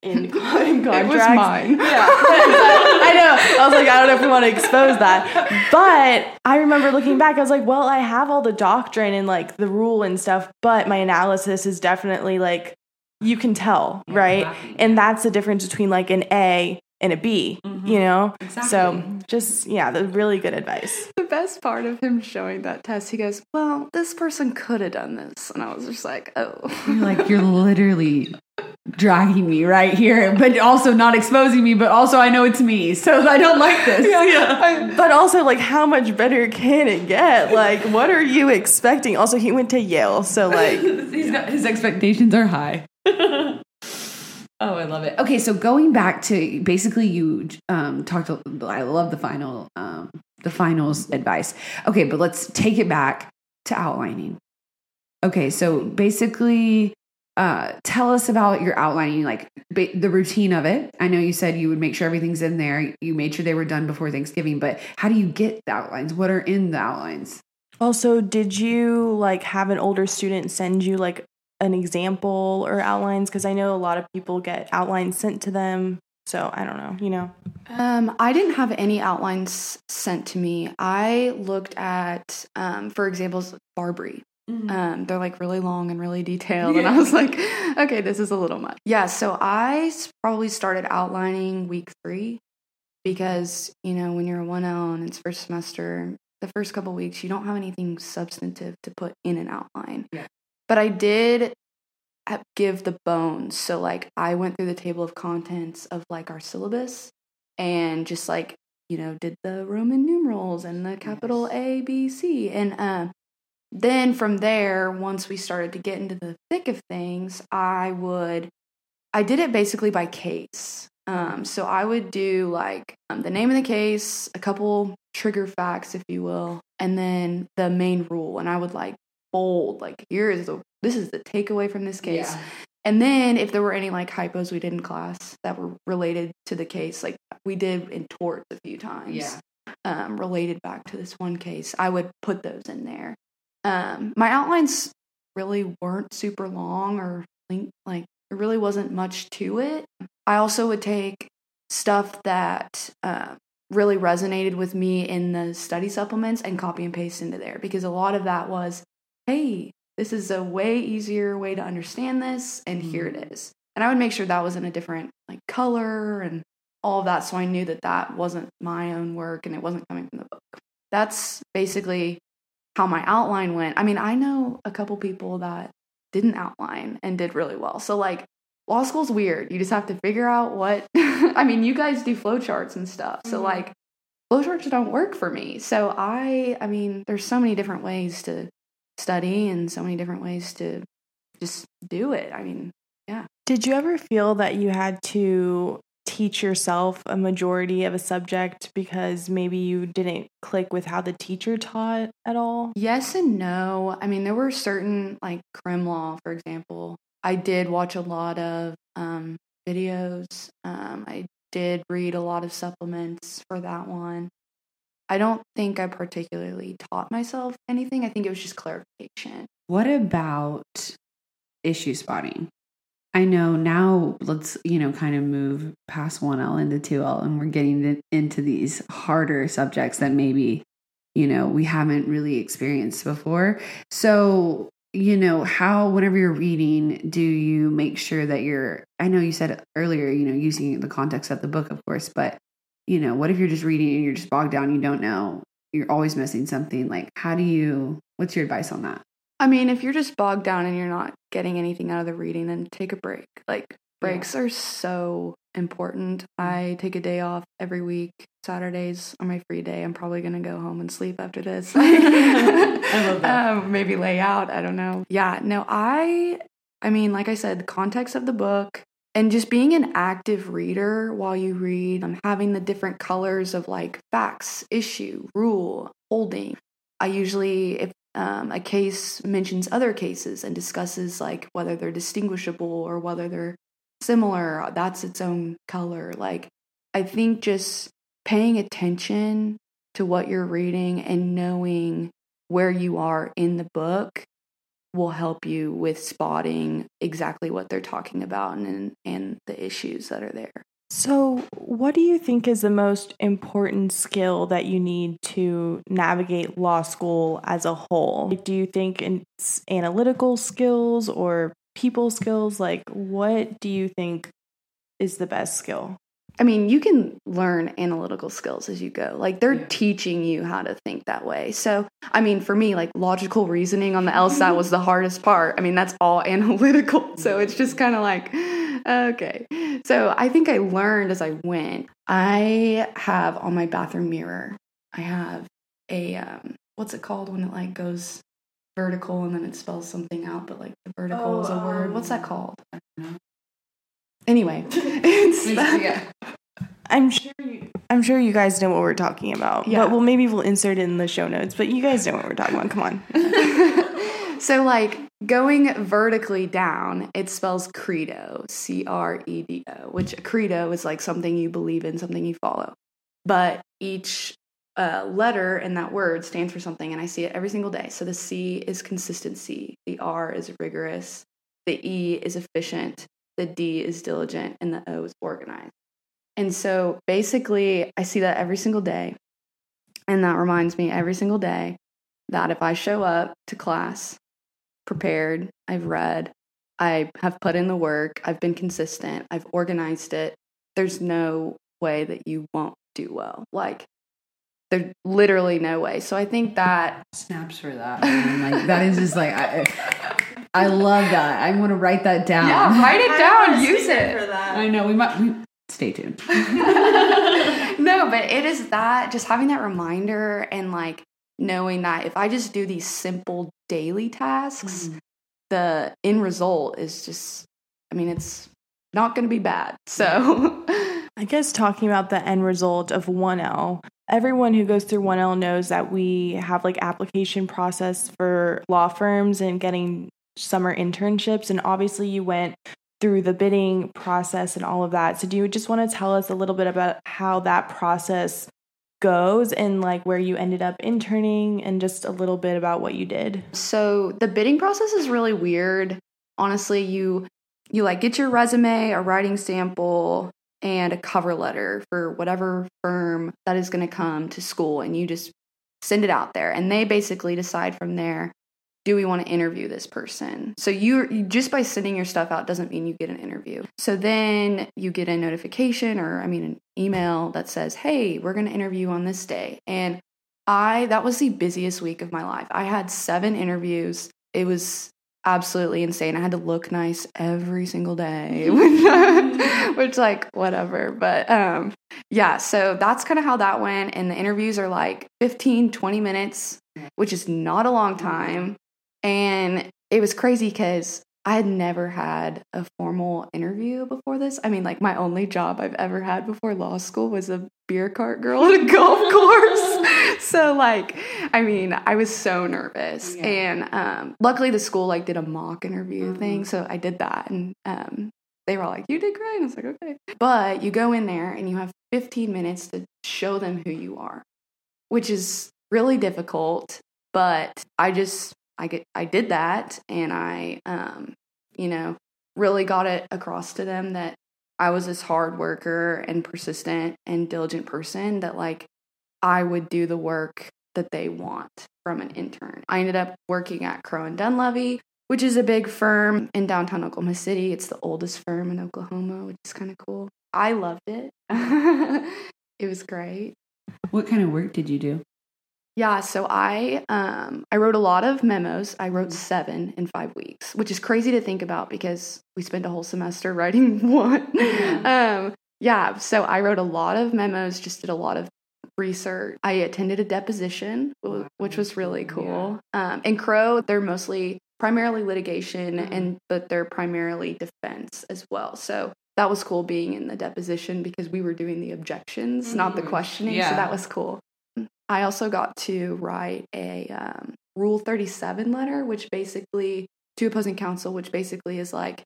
in, in contracts. It was mine. Yeah. I know. I was like, I don't know if we want to expose that. But I remember looking back, I was like, well, I have all the doctrine and like the rule and stuff, but my analysis is definitely like, you can tell, right? And that's the difference between like an A and a B, mm-hmm. you know? So just, yeah, the really good advice. The best part of him showing that test, he goes, Well, this person could have done this. And I was just like, Oh. You're like, you're literally dragging me right here, but also not exposing me, but also I know it's me. So I don't like this. Yeah, I- but also, like, how much better can it get? Like, what are you expecting? Also, he went to Yale, so like, He's got, his expectations are high. oh, I love it. Okay, so going back to basically, you um, talked. I love the final, um, the finals advice. Okay, but let's take it back to outlining. Okay, so basically, uh, tell us about your outlining, like ba- the routine of it. I know you said you would make sure everything's in there. You made sure they were done before Thanksgiving, but how do you get the outlines? What are in the outlines? Also, did you like have an older student send you like an example or outlines? Because I know a lot of people get outlines sent to them. So I don't know, you know. Um, I didn't have any outlines sent to me. I looked at, um, for examples, Barbri. Um, they're like really long and really detailed, and I was like, okay, this is a little much. Yeah, so I probably started outlining week three because you know when you're a one L and it's first semester, the first couple weeks you don't have anything substantive to put in an outline. Yeah. But I did give the bones. So like I went through the table of contents of like our syllabus and just like you know did the Roman numerals and the capital A B C and um then from there once we started to get into the thick of things I would I did it basically by case. Um, so I would do like um, the name of the case, a couple trigger facts, if you will, and then the main rule. And I would like bold, like here is the this is the takeaway from this case. And then if there were any like hypos we did in class that were related to the case, like we did in torts a few times, Yeah. um, related back to this one case, I would put those in there. Um, my outlines really weren't super long or link- like there really wasn't much to it. I also would take stuff that uh, really resonated with me in the study supplements and copy and paste into there because a lot of that was, hey, this is a way easier way to understand this, and here it is. And I would make sure that was in a different like color and all of that, so I knew that that wasn't my own work and it wasn't coming from the book. That's basically how my outline went. I mean, I know a couple people that didn't outline and did really well. So like law school's weird. You just have to figure out what I mean, you guys do flowcharts and stuff. So mm-hmm. like flowcharts don't work for me. So I I mean, there's so many different ways to study and so many different ways to just do it. I mean, yeah. Did you ever feel that you had to teach yourself a majority of a subject because maybe you didn't click with how the teacher taught at all? yes and no. I mean, there were certain like crim law, for example, I did watch a lot of um, videos. Um, I did read a lot of supplements for that one. I don't think I particularly taught myself anything. I think it was just clarification. What about issue spotting? I know now let's, you know, kind of move past 1L into 2L and we're getting into these harder subjects that maybe, you know, we haven't really experienced before. So, you know, how, whenever you're reading, do you make sure that you're, I know you said earlier, you know, using the context of the book, of course, but, you know, what if you're just reading and you're just bogged down, you don't know, you're always missing something? Like, how do you, what's your advice on that? I mean, if you're just bogged down and you're not getting anything out of the reading, then take a break. Like, breaks are so important. I take a day off every week. Saturdays are my free day. I'm probably going to go home and sleep after this. I love that. Um, maybe lay out. I don't know. Yeah, no, I, I mean, like I said, the context of the book and just being an active reader while you read, I'm having the different colors of like facts, issue, rule, holding. I usually, if um, a case mentions other cases and discusses like whether they're distinguishable or whether they're similar, that's its own color. Like, I think just paying attention to what you're reading and knowing where you are in the book will help you with spotting exactly what they're talking about and and the issues that are there. So, what do you think is the most important skill that you need to navigate law school as a whole? Do you think it's analytical skills or people skills? Like, what do you think is the best skill? I mean, you can learn analytical skills as you go. Like they're yeah. teaching you how to think that way. So, I mean, for me, like logical reasoning on the LSAT was the hardest part. I mean, that's all analytical. So it's just kind of like, okay. So I think I learned as I went. I have on my bathroom mirror, I have a, um, what's it called when it like goes vertical and then it spells something out, but like the vertical oh, is a word. What's that um, called? Anyway, it's yeah. I'm sure you, I'm sure you guys know what we're talking about. Yeah. But well, maybe we'll insert it in the show notes. But you guys know what we're talking about. Come on. so, like going vertically down, it spells credo, C R E D O, which credo is like something you believe in, something you follow. But each uh, letter in that word stands for something, and I see it every single day. So the C is consistency, the R is rigorous, the E is efficient, the D is diligent, and the O is organized. And so basically, I see that every single day. And that reminds me every single day that if I show up to class prepared, I've read, I have put in the work, I've been consistent, I've organized it, there's no way that you won't do well. Like, there's literally no way. So I think that snaps for that. like that is just like I, I love that. I want to write that down. Yeah, write it down. Use it for that. I know we might. We, stay tuned. no, but it is that just having that reminder and like knowing that if I just do these simple daily tasks, mm. the end result is just. I mean, it's not going to be bad. So. I guess talking about the end result of 1L, everyone who goes through 1L knows that we have like application process for law firms and getting summer internships and obviously you went through the bidding process and all of that. So do you just want to tell us a little bit about how that process goes and like where you ended up interning and just a little bit about what you did? So the bidding process is really weird. Honestly, you you like get your resume, a writing sample, and a cover letter for whatever firm that is going to come to school and you just send it out there and they basically decide from there do we want to interview this person? So you just by sending your stuff out doesn't mean you get an interview. So then you get a notification or I mean an email that says, "Hey, we're going to interview on this day." And I that was the busiest week of my life. I had 7 interviews. It was absolutely insane. I had to look nice every single day, which like whatever. But um yeah, so that's kind of how that went and the interviews are like 15 20 minutes, which is not a long time. And it was crazy because I had never had a formal interview before this. I mean, like my only job I've ever had before law school was a beer cart girl at a golf course. so like, I mean, I was so nervous. Yeah. And um, luckily the school like did a mock interview Mhm. thing, so I did that and um, they were all like, "You did great." And I was like, "Okay." But you go in there and you have 15 minutes to show them who you are, which is really difficult, but I just I get I did that and I um you know really got it across to them that I was this hard worker and persistent and diligent person that like I would do the work that they want from an intern. I ended up working at Crowe and Dunlevy, which is a big firm in downtown Oklahoma City. It's the oldest firm in Oklahoma, which is kind of cool. I loved it. it was great. What kind of work did you do? Yeah, so I um I wrote a lot of memos. I wrote 7 in 5 weeks, which is crazy to think about because we spent a whole semester writing one. um yeah, so I wrote a lot of memos, just did a lot of research. I attended a deposition, wh- which was really cool. Um in Crowe, they're mostly primarily litigation and but they're primarily defense as well. So that was cool being in the deposition because we were doing the objections, not the Mhm. questioning. Yeah. So that was cool. I also got to write a um, Rule 37 letter, which basically, to opposing counsel, which basically is like,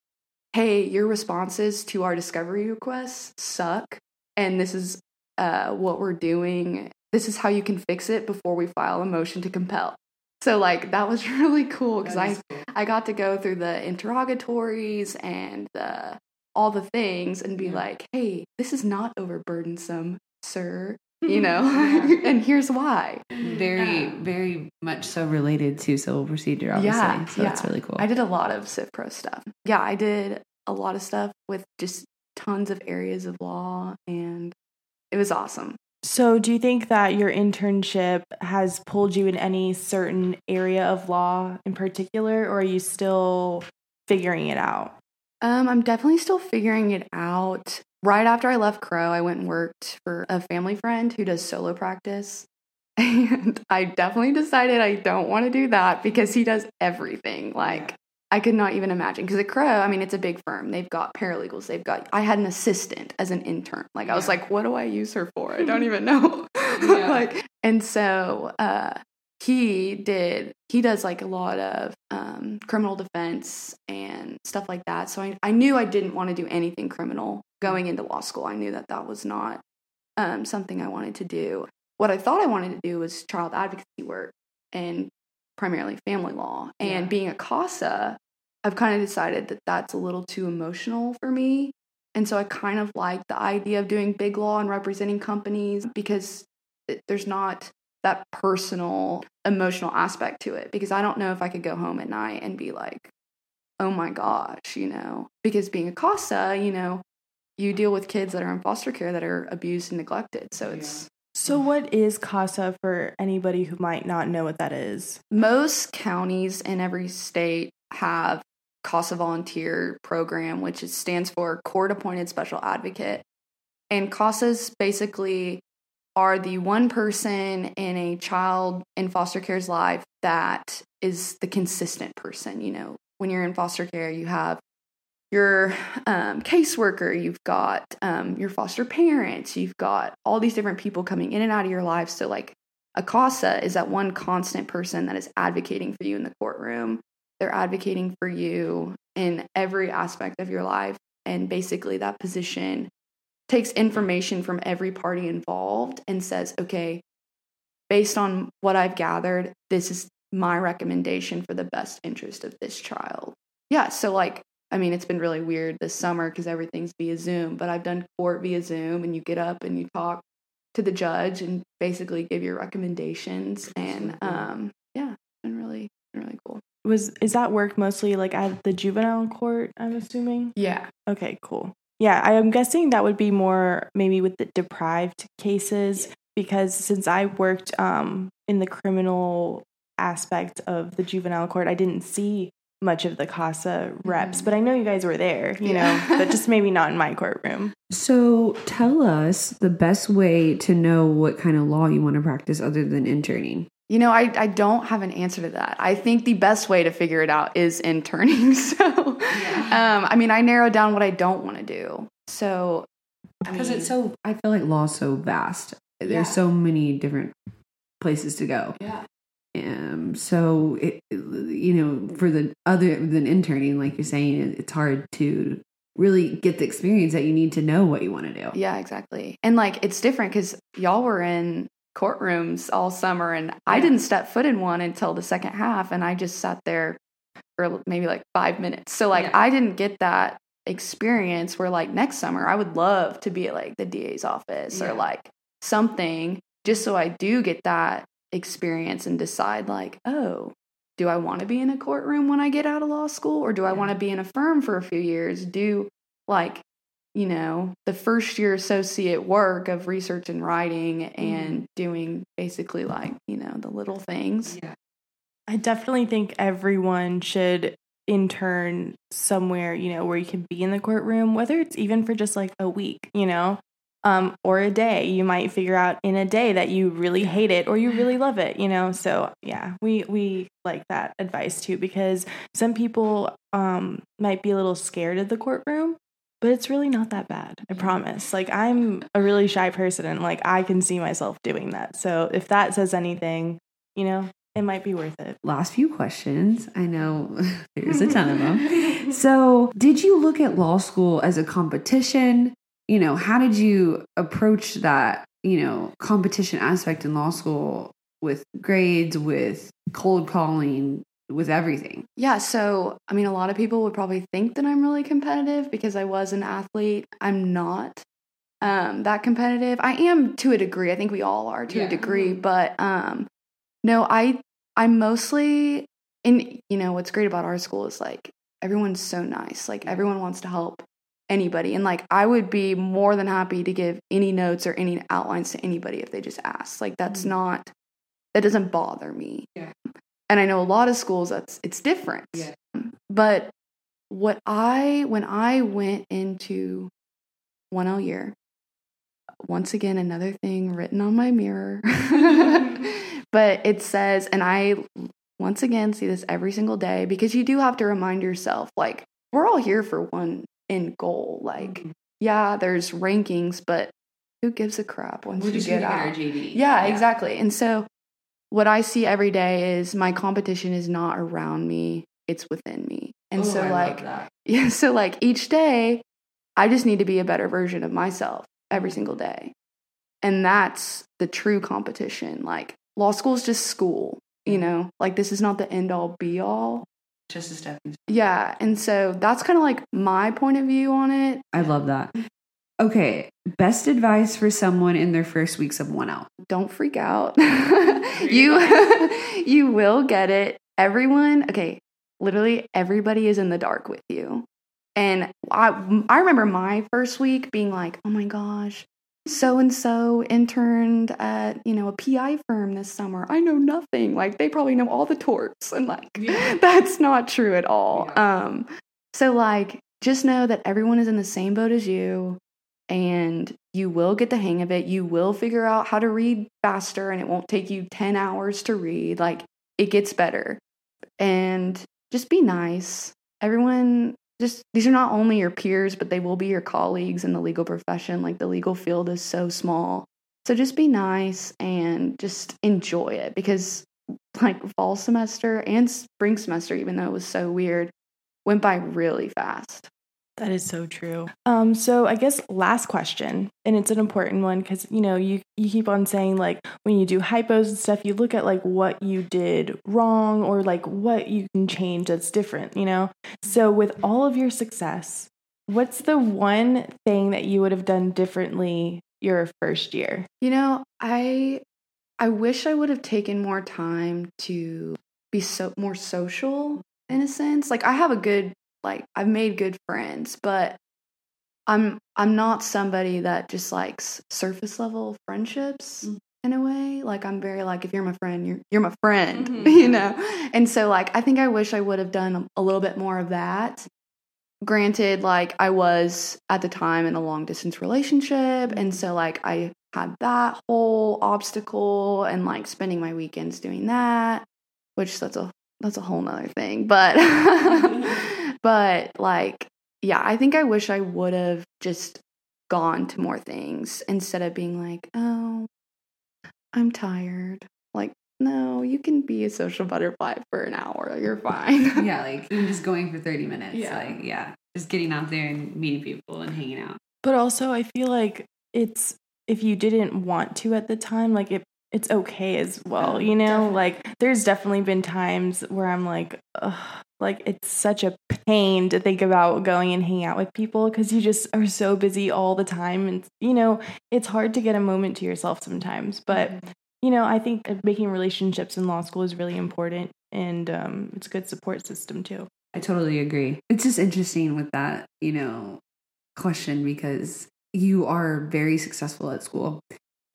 hey, your responses to our discovery requests suck. And this is uh, what we're doing. This is how you can fix it before we file a motion to compel. So, like, that was really cool because I, I got to go through the interrogatories and the, all the things and be Yeah. like, hey, this is not overburdensome, sir you know Yeah. and here's why Very, very much so related to civil procedure, obviously. Yeah, so that's really cool. i did a lot of civ pro stuff yeah i did a lot of stuff with just tons of areas of law and it was awesome So, do you think that your internship has pulled you in any certain area of law in particular, or are you still figuring it out? um i'm definitely still figuring it out right after i left Crowe i went and worked for a family friend who does solo practice and i definitely decided i don't want to do that because he does everything like I could not even imagine because at Crowe, I mean, it's a big firm. They've got paralegals. They've got. I had an assistant as an intern. Like I was like, what do I use her for? I don't even know. Yeah. like, and so uh, he did. He does like a lot of um, criminal defense and stuff like that. So I, I knew I didn't want to do anything criminal going into law school. I knew that that was not um, something I wanted to do. What I thought I wanted to do was child advocacy work and primarily family law. And Yeah. being a CASA, I've kind of decided that that's a little too emotional for me. And so I kind of like the idea of doing big law and representing companies because there's not that personal emotional aspect to it because I don't know if I could go home at night and be like, oh my gosh, you know, because being a CASA, you know, you deal with kids that are in foster care that are abused and neglected. So it's So, what is CASA for anybody who might not know what that is? most counties in every state have CASA volunteer program, which stands for Court Appointed Special Advocate. And CASAs basically are the one person in a child in foster care's life that is the consistent person. You know, when you're in foster care, you have your um, caseworker, you've got um, your foster parents, you've got all these different people coming in and out of your life. So, like, a CASA is that one constant person that is advocating for you in the courtroom. They're advocating for you in every aspect of your life. And basically, that position takes information from every party involved and says, okay, based on what I've gathered, this is my recommendation for the best interest of this child. Yeah. So, like, I mean, it's been really weird this summer because everything's via Zoom, but I've done court via Zoom and you get up and you talk to the judge and basically give your recommendations. And um, yeah, it's been really, been really cool. Was is that work mostly like at the juvenile court? I'm assuming. Yeah. Okay, cool. Yeah, I'm guessing that would be more maybe with the deprived cases because since I worked um, in the criminal aspect of the juvenile court, I didn't see much of the CASA reps, Mhm. but I know you guys were there, you Yeah. know, but just maybe not in my courtroom. So tell us the best way to know what kind of law you want to practice other than interning. You know, I, I don't have an answer to that. I think the best way to figure it out is interning. So, um, I mean, I narrowed down what I don't want to do. So, I Because mean, it's so, I feel like law's so vast. There's Yeah. so many different places to go. yeah. Um, so it, you know, for the other than interning, like you're saying, it- it's hard to really get the experience that you need to know what you want to do. Yeah, exactly. And like it's different because y'all were in courtrooms all summer, and I didn't step foot in one until the second half, and I just sat there for maybe like five minutes. So like Yeah. I didn't get that experience where like next summer I would love to be at like the DA's office Yeah. or like something just so I do get that experience and decide like, oh, do I want to be in a courtroom when I get out of law school or do I want to be in a firm for a few years? Do like, you know, the first year associate work of research and writing and doing basically like, you know, the little things. Yeah. I definitely think everyone should intern somewhere, you know, where you can be in the courtroom, whether it's even for just like a week, you know, um, or a day. You might figure out in a day that you really hate it or you really love it, you know. So yeah, we we like that advice too because some people um might be a little scared of the courtroom. But it's really not that bad. I mm-hmm. promise. Like I'm a really shy person and like I can see myself doing that. So if that says anything, you know, it might be worth it. Last few questions. I know there's a ton of them. So, did you look at law school as a competition? You know, how did you approach that, you know, competition aspect in law school with grades, with cold calling, with everything? Yeah, so I mean, a lot of people would probably think that I'm really competitive because I was an athlete. I'm not um, that competitive. I am to a degree. I think we all are to Yeah. a degree, but um, no, I I'm mostly and you know what's great about our school is like everyone's so nice. Like everyone wants to help anybody, and like I would be more than happy to give any notes or any outlines to anybody if they just ask. Like that's not that doesn't bother me and I know a lot of schools that's it's different. Yeah. But what I when I went into one L year, once again another thing written on my mirror. but it says, and I once again see this every single day because you do have to remind yourself, like, we're all here for one end goal. Like, Mm-hmm. yeah, there's rankings, but who gives a crap once you get out? JD. Yeah, exactly. And so what I see every day is my competition is not around me, it's within me. And so like yeah, so like each day I just need to be a better version of myself every single day. And that's the true competition. Like law school is just school, you know? Like this is not the end all be all. just a stepping Yeah, and so that's kind of like my point of view on it. I love that. Okay, best advice for someone in their first weeks of 1L. don't freak out. you you will get it. Everyone, okay, literally everybody is in the dark with you. And I I remember my first week being like, "Oh my gosh, so and so interned at, you know, a PI firm this summer. I know nothing. Like they probably know all the torts." And like that's not true at all. Um so like just know that everyone is in the same boat as you and you will get the hang of it. You will figure out how to read faster and it won't take you 10 hours to read. Like it gets better. And just be nice. Everyone just these are not only your peers, but they will be your colleagues in the legal profession. Like the legal field is so small. So just be nice and just enjoy it because like fall semester and spring semester even though it was so weird went by really fast. That is so true. Um, so I guess last question, and it's an important one because you know you you keep on saying like when you do hypos and stuff, you look at like what you did wrong or like what you can change that's different. You know, so with all of your success, what's the one thing that you would have done differently your first year? You know, I I wish I would have taken more time to be so more social in a sense. Like I have a good like I've made good friends, but I'm I'm not somebody that just likes surface level friendships mm. in a way. Like I'm very like if you're my friend, you're you're my friend, Mhm. you know. And so like I think I wish I would have done a little bit more of that. Granted, like I was at the time in a long distance relationship, and mm-hmm. so like I had that whole obstacle and like spending my weekends doing that, which that's a that's a whole nother thing. But mm-hmm. but like yeah, I think I wish I would have just gone to more things instead of being like, oh, I'm tired. Like, no, you can be a social butterfly for an hour. You're fine. yeah, like even just going for 30 minutes. Yeah. Like, yeah, just getting out there and meeting people and hanging out. But also, I feel like it's if you didn't want to at the time, like it, it's okay as well. You know, like there's definitely been times where I'm like, Ugh, like it's such a pain to think about going and hang out with people because you just are so busy all the time, and you know, it's hard to get a moment to yourself sometimes. But you know, I think making relationships in law school is really important, and um, it's a good support system too. I totally agree. It's just interesting with that, you know, question because you are very successful at school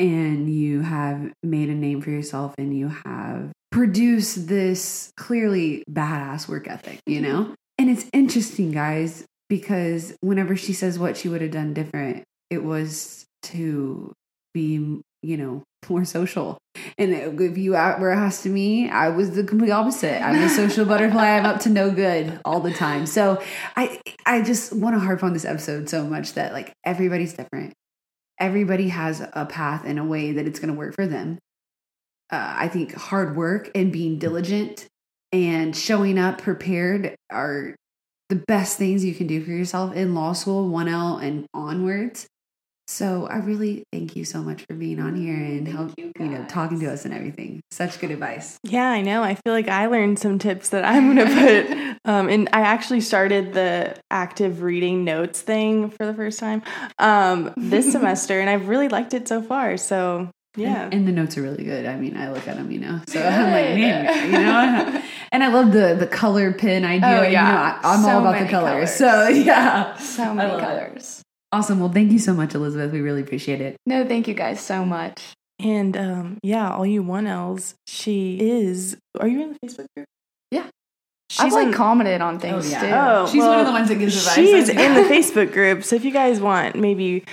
and you have made a name for yourself and you have produced this clearly badass work ethic, you know? And it's interesting, guys, because whenever she says what she would have done different, it was to be, you know, more social. And if you were asked to me, I was the complete opposite. I'm a social butterfly. I'm up to no good all the time. So I I just want to harp on this episode so much that like everybody's different. Everybody has a path and a way that it's going to work for them. Uh, I think hard work and being diligent and showing up prepared are the best things you can do for yourself in law school, 1L and onwards. So I really thank you so much for being on here and help you, know talking to us and everything. Such good advice. Yeah, I know. I feel like I learned some tips that I'm going to put. Um, and I actually started the active reading notes thing for the first time um, this semester, and I've really liked it so far. So yeah, and, and, the notes are really good. I mean, I look at them, you know. So I'm like, man, you know. And I love the the color pin idea. Oh, yeah. You know, I, am so all about the colors. colors. So yeah, so many colors. It. Awesome. Well, thank you so much, Elizabeth. We really appreciate it. No, thank you guys so much. And um, yeah, all you one Ls, she is. Are you in the Facebook group? Yeah. She's I've like on- commented on things Oh, yeah. too. Oh, She's one of the ones that gives advice. She's in the. Facebook group. So if you guys want, maybe,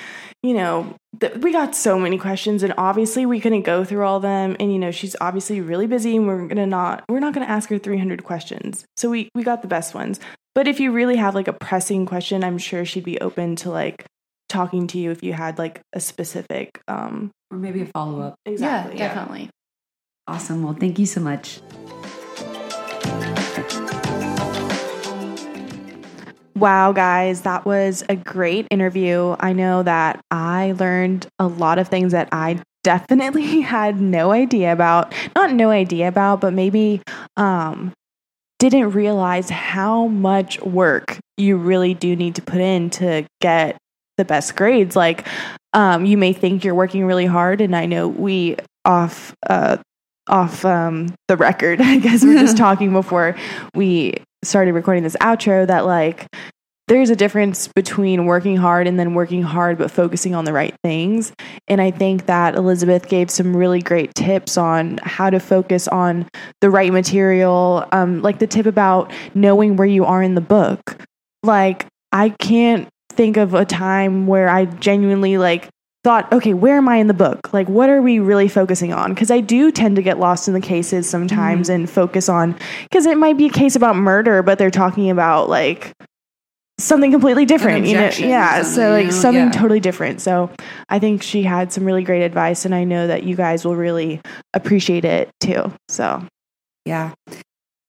you know, th- we got so many questions, and obviously we couldn't go through all of them. And you know, she's obviously really busy, and we're gonna not, we're not gonna ask her 300 questions. So we we got the best ones. But if you really have like a pressing question, I'm sure she'd be open to like talking to you if you had like a specific. um or maybe a follow up. Exactly. yeah, definitely. Awesome. Well, thank you so much. Wow, guys, that was a great interview. I know that I learned a lot of things that I definitely had no idea about. Not no idea about, but maybe um, didn't realize how much work you really do need to put in to get the best grades. Like, um, you may think you're working really hard, and I know we off uh, off um, the record. I guess we we're just talking before we started recording this outro that like there's a difference between working hard and then working hard but focusing on the right things. And I think that Elizabeth gave some really great tips on how to focus on the right material. Um, like the tip about knowing where you are in the book. Like, I can't think of a time where I genuinely like thought, okay, where am I in the book? Like, what are we really focusing on? Because I do tend to get lost in the cases sometimes mm-hmm. and focus on, because it might be a case about murder, but they're talking about like something completely different, you know? Yeah. So, like, you know? something Yeah. totally different. So, I think she had some really great advice, and I know that you guys will really appreciate it too. So, Yeah.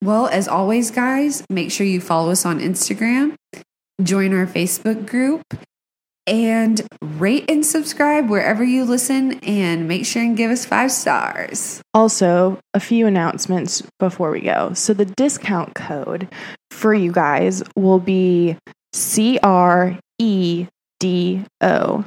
Well, as always, guys, make sure you follow us on Instagram, join our Facebook group, and rate and subscribe wherever you listen. And make sure and give us five stars. Also, a few announcements before we go. So, the discount code for you guys will be C R E D O.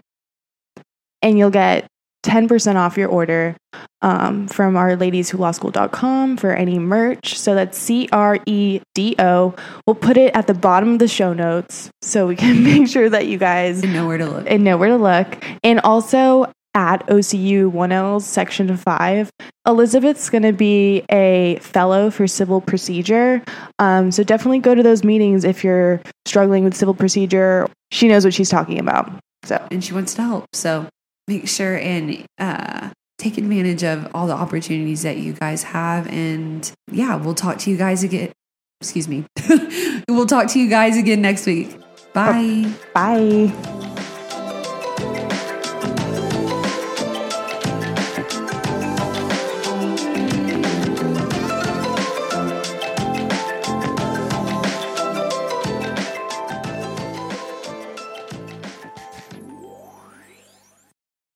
And you'll get 10% off your order um, from our ladieswholawschool.com for any merch. So that's C R E D O. We'll put it at the bottom of the show notes so we can make sure that you guys And know where to look. and know where to look. And also at OCU 1L's section 5, Elizabeth's going to be a fellow for civil procedure. Um, so definitely go to those meetings if you're struggling with civil procedure. She knows what she's talking about. So, and she wants to help. So make sure and uh, take advantage of all the opportunities that you guys have. And yeah, we'll talk to you guys again. Excuse me. we'll talk to you guys again next week. Bye. Bye.